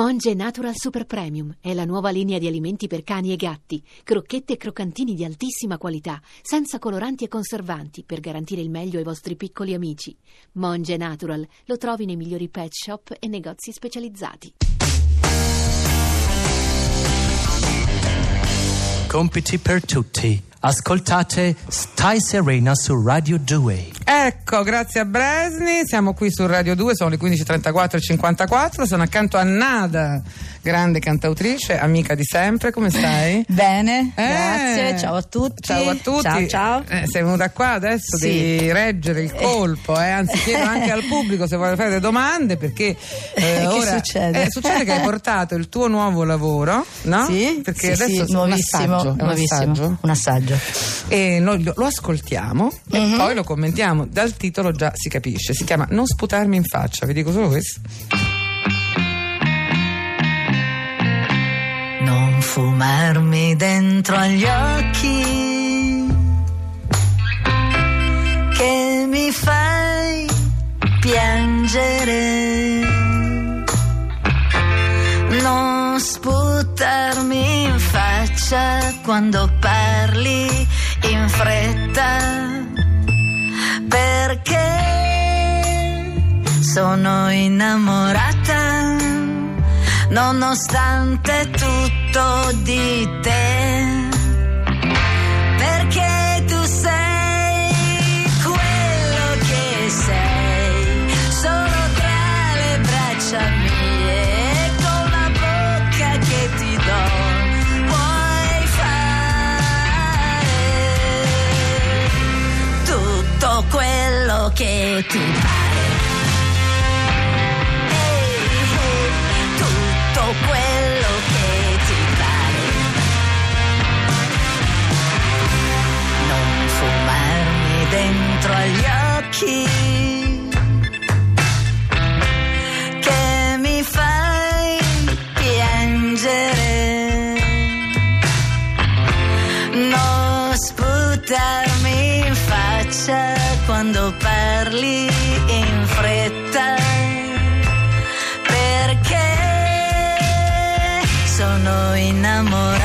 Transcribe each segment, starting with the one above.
Monge Natural Super Premium è la nuova linea di alimenti per cani e gatti, crocchette e croccantini di altissima qualità, senza coloranti e conservanti, per garantire il meglio ai vostri piccoli amici. Monge Natural lo trovi nei migliori pet shop e negozi specializzati. Compiti per tutti. Ascoltate Stai Serena su Radio 2. Ecco, grazie a Bresni, siamo qui su Radio 2, sono le 15.34 e 54, sono accanto a Nada, grande cantautrice, amica di sempre, come stai? Bene, Eh, grazie, ciao a tutti. Ciao a tutti. Ciao, ciao. Eh, sei venuta qua adesso Sì. di reggere il colpo, eh, anzi chiedo anche al pubblico se vuole fare delle domande perché eh, Che ora succede? eh, succede che hai portato il tuo nuovo lavoro, no? Sì, Perché sì, adesso sì, è un nuovissimo, assaggio, è un nuovissimo, assaggio. un assaggio. E noi lo, lo ascoltiamo e Mhm. poi lo commentiamo. Dal titolo già si capisce. Si chiama Non sputarmi in faccia. Vi dico solo questo. Non fumarmi dentro agli occhi che mi fai piangere. Non sputarmi in faccia quando parli in fretta sono innamorata nonostante tutto di te. Perché tu sei quello che sei, solo tra le braccia mie, con la bocca che ti do, puoi fare tutto quello che ti pare. Parli in fretta. Perché sono innamorata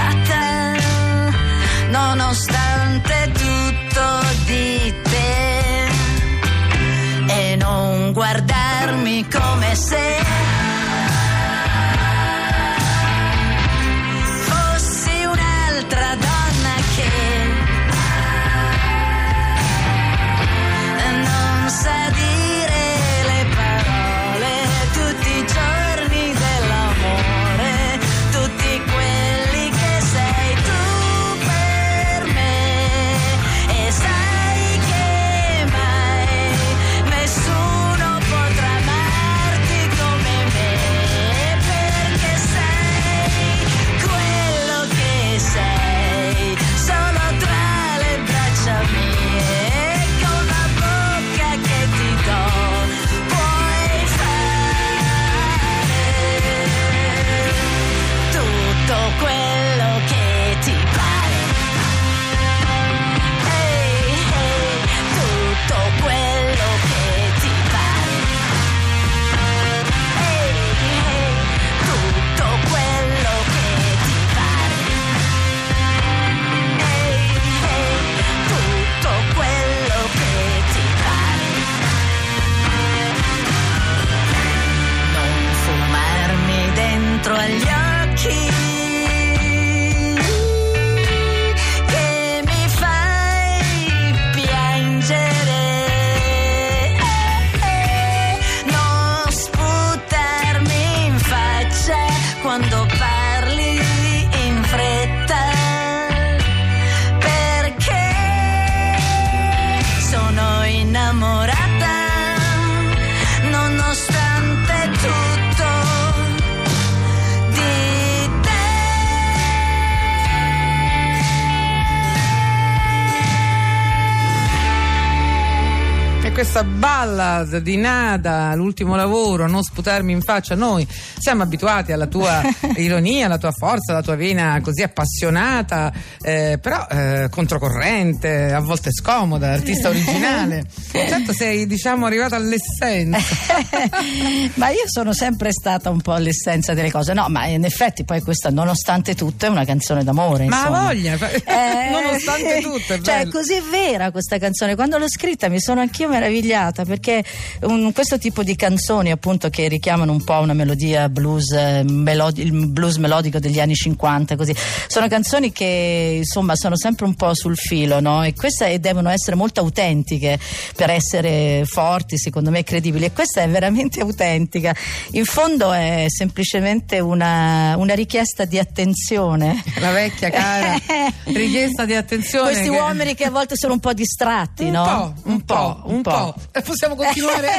questa ballad di Nada, l'ultimo lavoro, non sputarmi in faccia. Noi siamo abituati alla tua ironia, alla tua forza, alla tua vena così appassionata, eh, però eh, controcorrente, a volte scomoda, artista originale. Certo, sei diciamo arrivato all'essenza. ma io sono sempre stata un po' all'essenza delle cose. No, ma in effetti poi questa, nonostante tutto, è una canzone d'amore. Ma insomma. voglia, Eh, nonostante tutto. È cioè, bello. così vera questa canzone. Quando l'ho scritta mi sono anch'io meravigliata perché un- questo tipo di canzoni, appunto, che richiamano un po' una melodia blues, eh, melodi- il blues melodico degli anni 50, così, sono canzoni che insomma sono sempre un po' sul filo, no? E queste devono essere molto autentiche per essere forti, secondo me, credibili. E questa è veramente autentica. In fondo è semplicemente una, una richiesta di attenzione. La vecchia cara richiesta di attenzione. Questi che- uomini che a volte sono un po' distratti, Un no? po', un po', un po'. E Possiamo continuare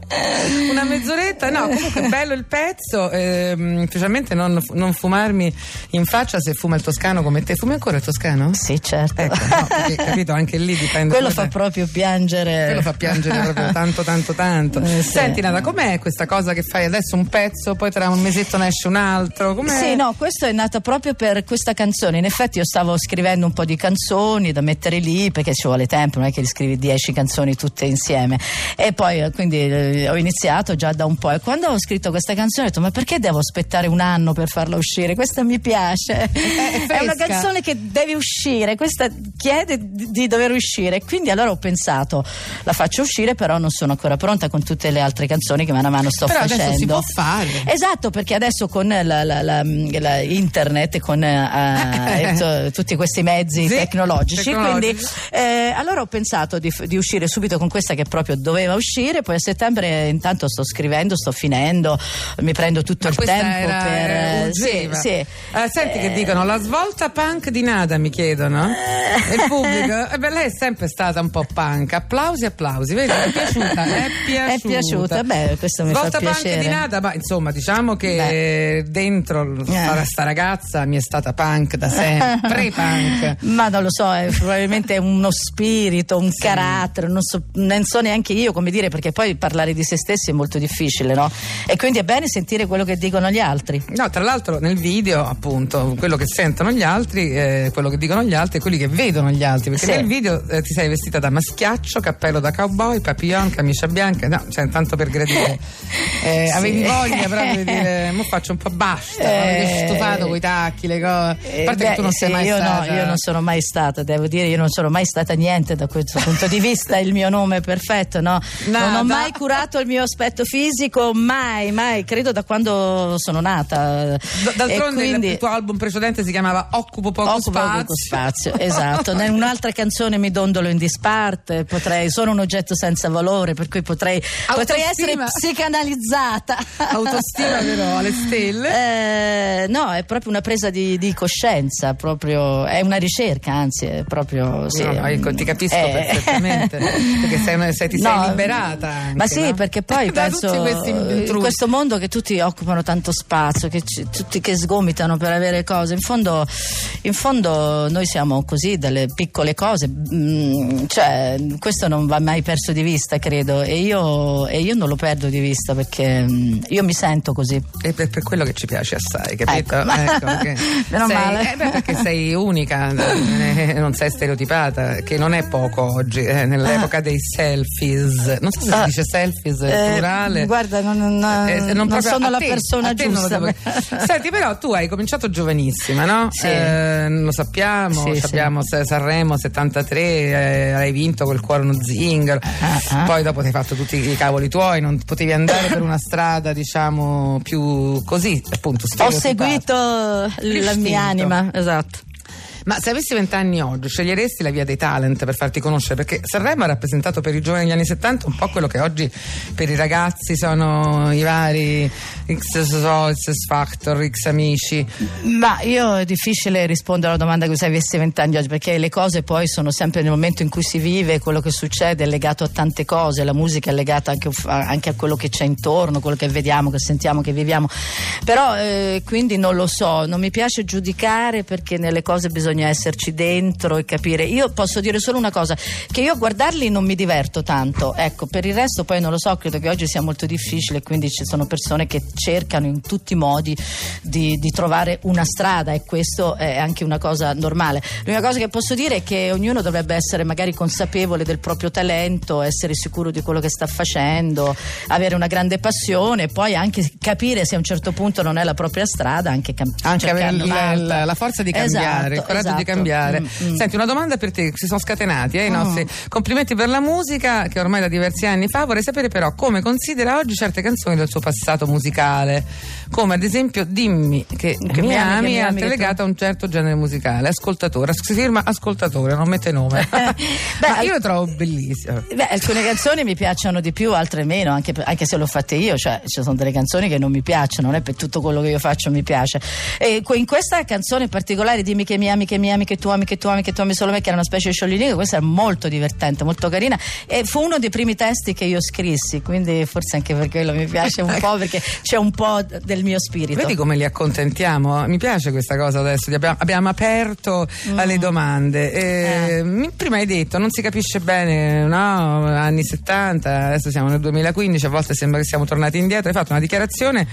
una mezz'oretta? No, comunque bello il pezzo, ehm, specialmente non, non fumarmi in faccia se fuma il toscano come te. Fumi ancora il toscano? Sì, certo. Ecco, no, perché, capito, anche lì dipende. Quello fa te. proprio piangere. Quello fa piangere proprio tanto, tanto, tanto. Eh, sì. Senti, Nada, com'è questa cosa che fai adesso un pezzo, poi tra un mesetto ne esce un altro? Com'è? Sì, no, questo è nato proprio per questa canzone. In effetti io stavo scrivendo un po' di canzoni da mettere lì perché ci vuole tempo, non è che li scrivi 10 canzoni tutte insieme. E poi eh, quindi eh, ho iniziato già da un po' e quando ho scritto questa canzone ho detto "Ma perché devo aspettare un anno per farla uscire? Questa mi piace". È, una fresca. canzone che deve uscire, questa chiede di, di dover uscire. Quindi allora ho pensato la faccio uscire, però non sono ancora pronta con tutte le altre canzoni che mano a mano sto Però facendo. adesso si può fare. Esatto, perché adesso con la, la- la- la internet e con eh, eh, to- tutti questi mezzi Sì, tecnologici, tecnologici. quindi eh, allora ho pensato di, di uscire subito con questa che proprio doveva uscire, poi a settembre intanto sto scrivendo, sto finendo, mi prendo tutto Ma il questa tempo era, per... eh, sì, urgeva. sì. Eh, senti che dicono la svolta punk di Nada mi chiedono Eh. il pubblico eh beh, lei è sempre stata un po' punk applausi applausi vedi è piaciuta è piaciuta È piaciuta, beh, questo mi fa svolta punk piacere. di Nada ma insomma diciamo che dentro Eh. sta ragazza mi è stata punk da sempre pre-punk Ma non lo so, è probabilmente uno spirito, un carattere, non so, non so neanche io come dire, perché poi parlare di se stessi è molto difficile, no? E quindi è bene sentire quello che dicono gli altri. No, tra l'altro nel video, appunto, quello che sentono gli altri, eh, quello che dicono gli altri e quelli che vedono gli altri. Perché Sì. nel video eh, ti sei vestita da maschiaccio, cappello da cowboy, papillon, camicia bianca, no, cioè tanto per gradire. Eh, Sì. Avevi voglia proprio di dire, mo faccio un po' basta, Eh. stufato coi tacchi, le cose. A Eh, parte beh, che tu non sei sì, mai io stata. No, io non sono mai stata, devo dire, io non sono mai stata niente da questo punto di vista. Il mio nome è perfetto, no? Nada. Non ho mai curato il mio aspetto fisico, mai, mai, credo da quando sono nata. D- D'altronde quindi- il tuo album precedente si chiamava Occupo poco Occupo spazio. poco spazio, esatto. In un'altra canzone mi dondolo in disparte, potrei, sono un oggetto senza valore, per cui potrei, potrei essere psicanalizzata. Autostima però alle stelle. Eh, no, è proprio una presa di, di coscienza, proprio, è una ricerca, anzi, è proprio. Sì, No, no, ecco, ti capisco Eh. perfettamente perché sei, sei- ti sei No, liberata anche, ma sì, no? perché poi penso in questo mondo che tutti occupano tanto spazio, che ci- tutti che sgomitano per avere cose, in fondo, in fondo noi siamo così, delle piccole cose, mm, cioè questo non va mai perso di vista, credo, e io, e io non lo perdo di vista perché mm, io mi sento così. È per, per quello che ci piace assai, capito? Ecco. perché Meno sei, eh, beh, perché sei unica, non sei stereotipata, che non è poco oggi, eh, nell'epoca dei selfies. Non so se si Ah. dice selfies Eh, plurale. guarda, non- non- Eh, non proprio sono la te, persona non giusta. Senti, però tu hai cominciato giovanissima, no? Sì. Eh, lo sappiamo, Sì, sappiamo se- Sanremo 73, eh, hai vinto col cuore uno zingaro. Ah. Poi dopo ti hai fatto tutti i cavoli tuoi, non potevi andare per una strada, diciamo, più così, appunto, Ho seguito la mia anima, esatto. Ma se avessi vent'anni oggi, sceglieresti la via dei talent per farti conoscere? Perché Sanremo ha rappresentato per i giovani degli anni 70 un po' quello che oggi per i ragazzi sono i vari X so, X Factor, X Amici. Ma io è difficile rispondere alla domanda che se avessi vent'anni oggi, perché le cose poi sono sempre nel momento in cui si vive, quello che succede è legato a tante cose, la musica è legata anche, anche a quello che c'è intorno, quello che vediamo, che sentiamo, che viviamo. Però eh, quindi non lo so, non mi piace giudicare perché nelle cose bisogna bisogna esserci dentro e capire. Io posso dire solo una cosa, che io a guardarli non mi diverto tanto, ecco, per il resto poi non lo so, credo che oggi sia molto difficile, quindi ci sono persone che cercano in tutti i modi di, di trovare una strada e questo è anche una cosa normale. L'unica cosa che posso dire è che ognuno dovrebbe essere magari consapevole del proprio talento, essere sicuro di quello che sta facendo, avere una grande passione, poi anche capire se a un certo punto non è la propria strada, anche, cam- anche la- la forza di cambiare, Esatto, il coraggio di esatto. cambiare. Mm, mm. Senti, una domanda per te, si sono scatenati eh, i Mm. nostri complimenti per la musica che ormai da diversi anni fa. Vorrei sapere però come considera oggi certe canzoni del suo passato musicale, come ad esempio Dimmi che, che mi ami che è mi ami, che legata a un certo genere musicale, ascoltatore, si firma ascoltatore, non mette nome. Beh, Ma io lo trovo bellissimo. Beh, alcune canzoni mi piacciono di più, altre meno, anche, anche se le ho fatte io, cioè ci sono delle canzoni che non mi piacciono, non è per tutto quello che io faccio mi piace. E in questa canzone in particolare, dimmi che mi ami, che mi ami, che tu ami, che tu ami, che tu ami solo me, che era una specie di scioglilingua, questa è molto divertente, molto carina e fu uno dei primi testi che io scrissi, quindi forse anche per quello mi piace un po' perché c'è un po' del mio spirito. Vedi come li accontentiamo? Mi piace questa cosa adesso, abbiamo, abbiamo aperto alle domande. Eh, mi- Prima hai detto, non si capisce bene, no? Anni 70, adesso siamo nel 2015, a volte sembra che siamo tornati indietro. Hai fatto una dichiarazione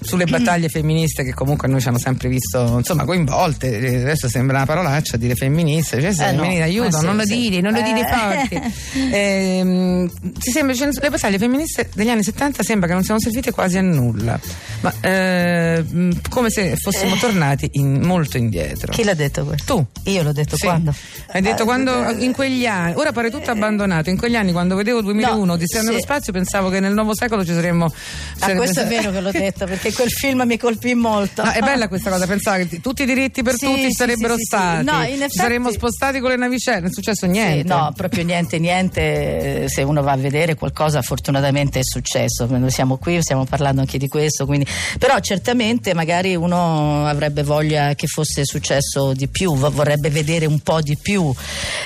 sulle battaglie femministe che comunque noi ci hanno sempre visto, insomma, coinvolte. Eh, Adesso sembra una parolaccia dire femministe, cioè Eh, no. femminile, aiuto, Eh, sì, non lo sì. dire, non lo dire Eh. forte. Ti sembra, cioè, le battaglie femministe degli anni 70 sembra che non siano servite quasi a nulla, ma eh, mh, come se fossimo tornati in- molto indietro. Chi l'ha detto questo? Tu? Io l'ho detto Sì. quando? Hai detto Eh, quando in quegli anni, ora pare tutto abbandonato. In quegli anni, quando vedevo 2001 No, Odissea nello sì. spazio, pensavo che nel nuovo secolo ci saremmo. Ah, sarebbe- questo è vero che l'ho detto perché quel film mi colpì molto. No, è bella questa cosa, pensare che tutti i diritti per tutti sarebbero sì, sì, sì. stati. No, in Ci effetti- saremmo spostati con le navicelle, non è successo niente. Sì, no, proprio niente, niente. Se uno va a vedere qualcosa, fortunatamente è successo. Noi siamo qui, stiamo parlando anche di questo. Quindi... Però certamente magari uno avrebbe voglia che fosse successo di più, vo- vorrebbe vedere un po' di più.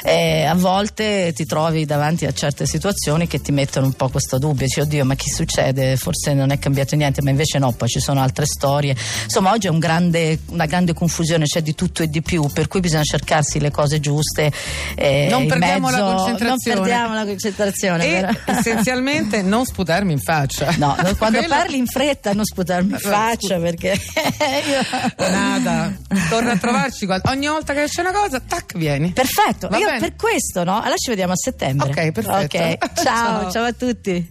Eh, a volte ti trovi davanti a certe situazioni che ti mettono un po' questo dubbio. Dici, oddio, ma che succede? Forse non è cambiato niente, ma invece no, poi ci sono altre storie. Insomma, oggi è un grande- una grande confusione, c'è di tutto e di più, per cui bisogna cercarsi le cose giuste. eh, Non perdiamo la mezzo- concentrazione. Non perdiamo la concentrazione. E essenzialmente non sputarmi in faccia. No, quando Quello- parli in fretta non sputarmi in faccia perché io... Nada, torna a trovarci ogni volta che esce una cosa, tac, vieni. Perfetto, Va io bene. per questo no? Allora ci vediamo a settembre. Ok, perfetto. Ok, ciao, Ciao. ciao a tutti.